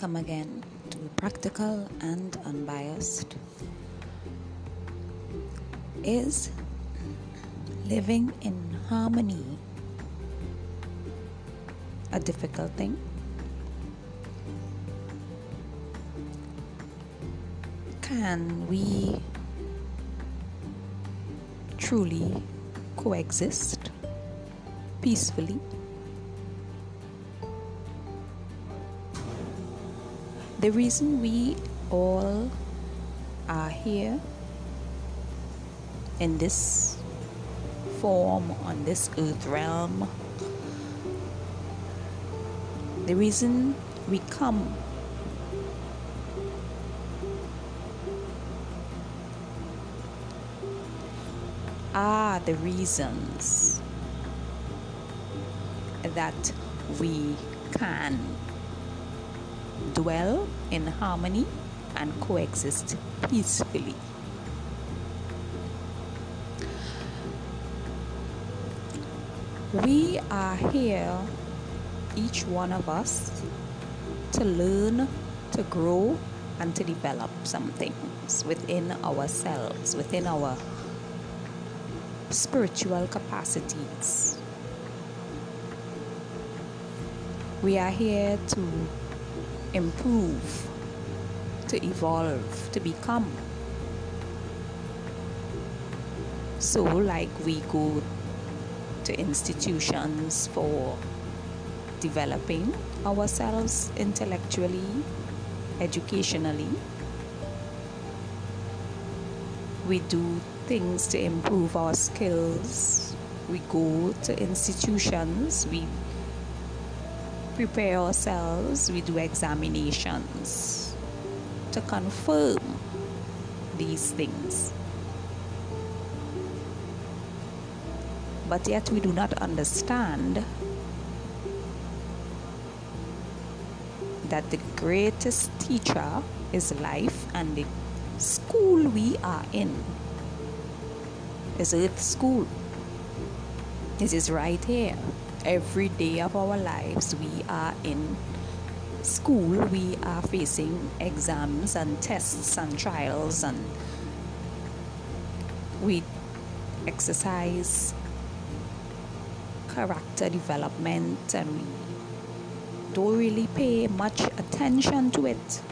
come again to be Practical and Unbiased. Is living in harmony a difficult thing? Can we truly coexist peacefully? The reason we all are here in this form on this earth realm, the reason we come are the reasons that we can dwell in harmony and coexist peacefully. We are here, each one of us, to learn, to grow, and to develop some things within ourselves, within our spiritual capacities. We are here to improve, to evolve, to become. So, like we go to institutions for developing ourselves intellectually, educationally, we do things to improve our skills. We go to institutions, we prepare ourselves, we do examinations to confirm these things. But yet we do not understand that the greatest teacher is life and the school we are in is Earth School. This is right here every day of our lives we are in school we are facing exams and tests and trials and we exercise character development and we don't really pay much attention to it.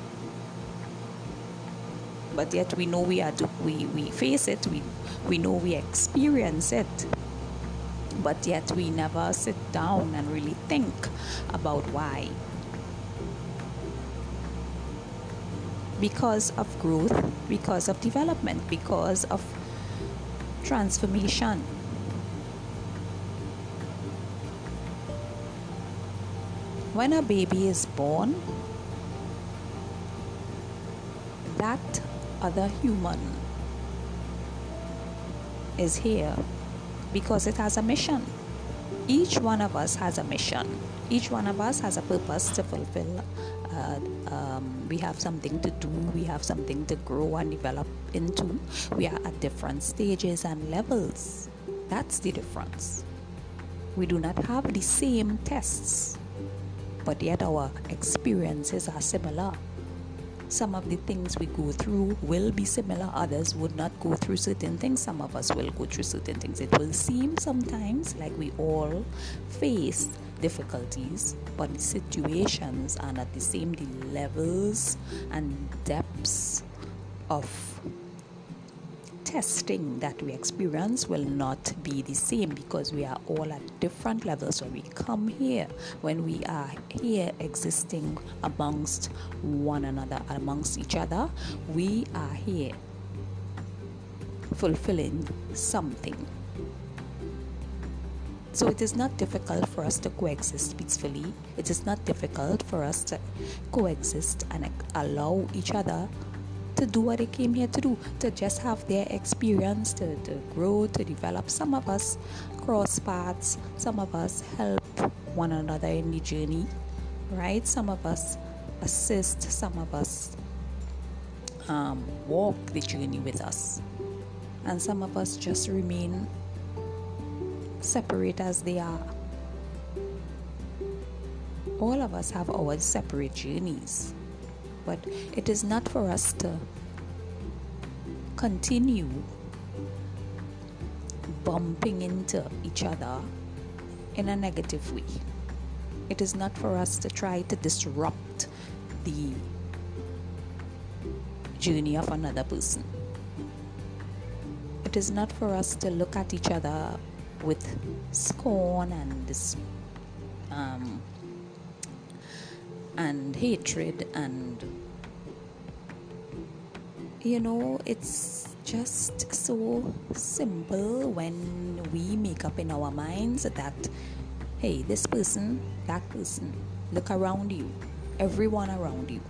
But yet we know we are do, we, we face it we, we know we experience it but yet we never sit down and really think about why. Because of growth, because of development, because of transformation. When a baby is born, that other human is here because it has a mission. Each one of us has a mission. Each one of us has a purpose to fulfill. Uh, um, we have something to do. We have something to grow and develop into. We are at different stages and levels. That's the difference. We do not have the same tests, but yet our experiences are similar some of the things we go through will be similar others would not go through certain things some of us will go through certain things. It will seem sometimes like we all face difficulties but the situations are not the same. The levels and depths of testing that we experience will not be the same because we are all at different levels when we come here, when we are here existing amongst one another, amongst each other, we are here fulfilling something. So it is not difficult for us to coexist peacefully. It is not difficult for us to coexist and allow each other to do what they came here to do, to just have their experience, to, to grow, to develop. Some of us cross paths, some of us help one another in the journey, right? Some of us assist, some of us um, walk the journey with us, and some of us just remain separate as they are. All of us have our separate journeys but it is not for us to continue bumping into each other in a negative way. It is not for us to try to disrupt the journey of another person. It is not for us to look at each other with scorn and this, um, and hatred and you know it's just so simple when we make up in our minds that hey this person that person look around you everyone around you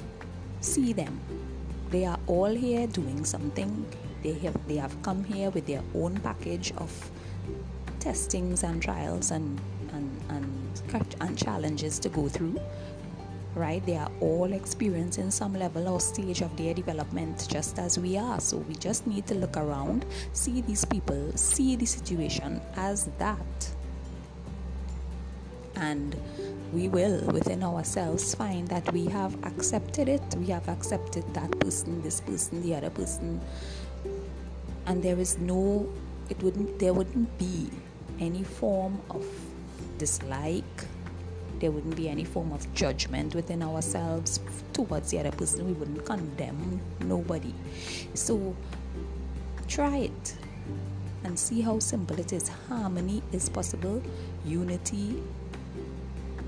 see them. They are all here doing something. They have they have come here with their own package of testings and trials and and and, and challenges to go through right? They are all experiencing some level or stage of their development just as we are. So we just need to look around see these people see the situation as that. And we will within ourselves find that we have accepted it. We have accepted that person this person the other person. And there is no it wouldn't there wouldn't be any form of dislike there wouldn't be any form of judgment within ourselves towards the other person. We wouldn't condemn nobody. So try it and see how simple it is. Harmony is possible. Unity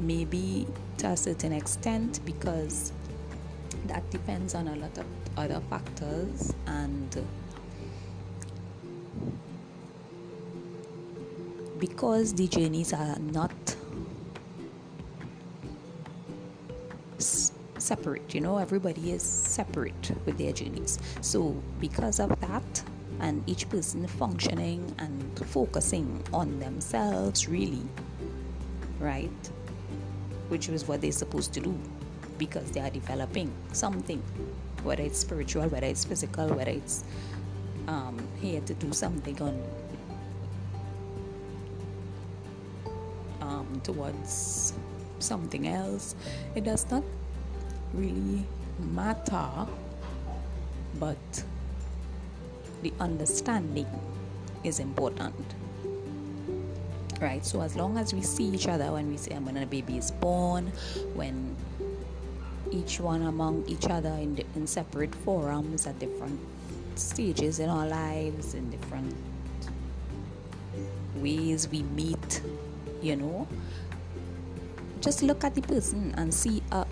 maybe to a certain extent because that depends on a lot of other factors and because the journeys are not separate you know everybody is separate with their journeys so because of that and each person functioning and focusing on themselves really right which is what they're supposed to do because they are developing something, whether it's spiritual, whether it's physical, whether it's um, here to do something on um, towards something else. It does not really matter, but the understanding is important right? So as long as we see each other when we say when a baby is born, when each one among each other in, the, in separate forums at different stages in our lives, in different ways we meet, you know, just look at the person and see a,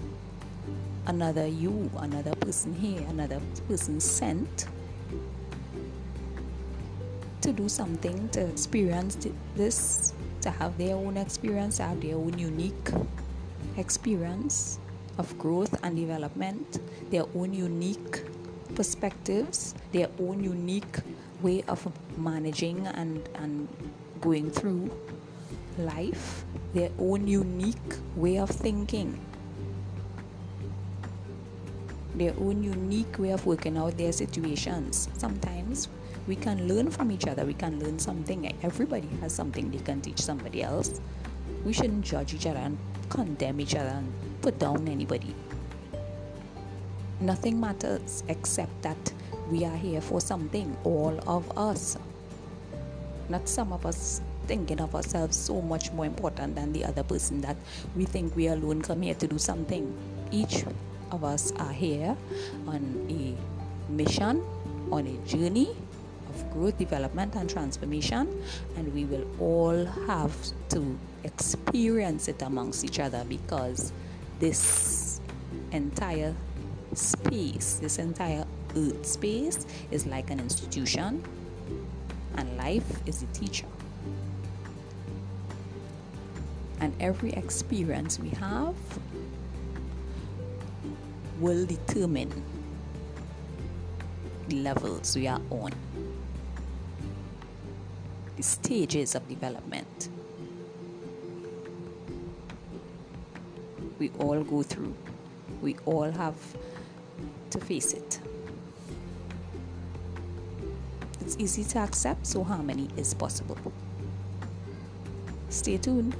another you, another person here, another person sent to do something to experience this to have their own experience, have their own unique experience of growth and development, their own unique perspectives, their own unique way of managing and, and going through life, their own unique way of thinking, their own unique way of working out their situations. Sometimes we can learn from each other. We can learn something. Everybody has something they can teach somebody else. We shouldn't judge each other and condemn each other and put down anybody. Nothing matters except that we are here for something all of us. Not some of us thinking of ourselves so much more important than the other person that we think we alone come here to do something. Each of us are here on a mission on a journey of growth, development, and transformation, and we will all have to experience it amongst each other because this entire space, this entire earth space, is like an institution, and life is a teacher. And every experience we have will determine the levels we are on the stages of development we all go through. We all have to face it. It's easy to accept, so harmony is possible. Stay tuned.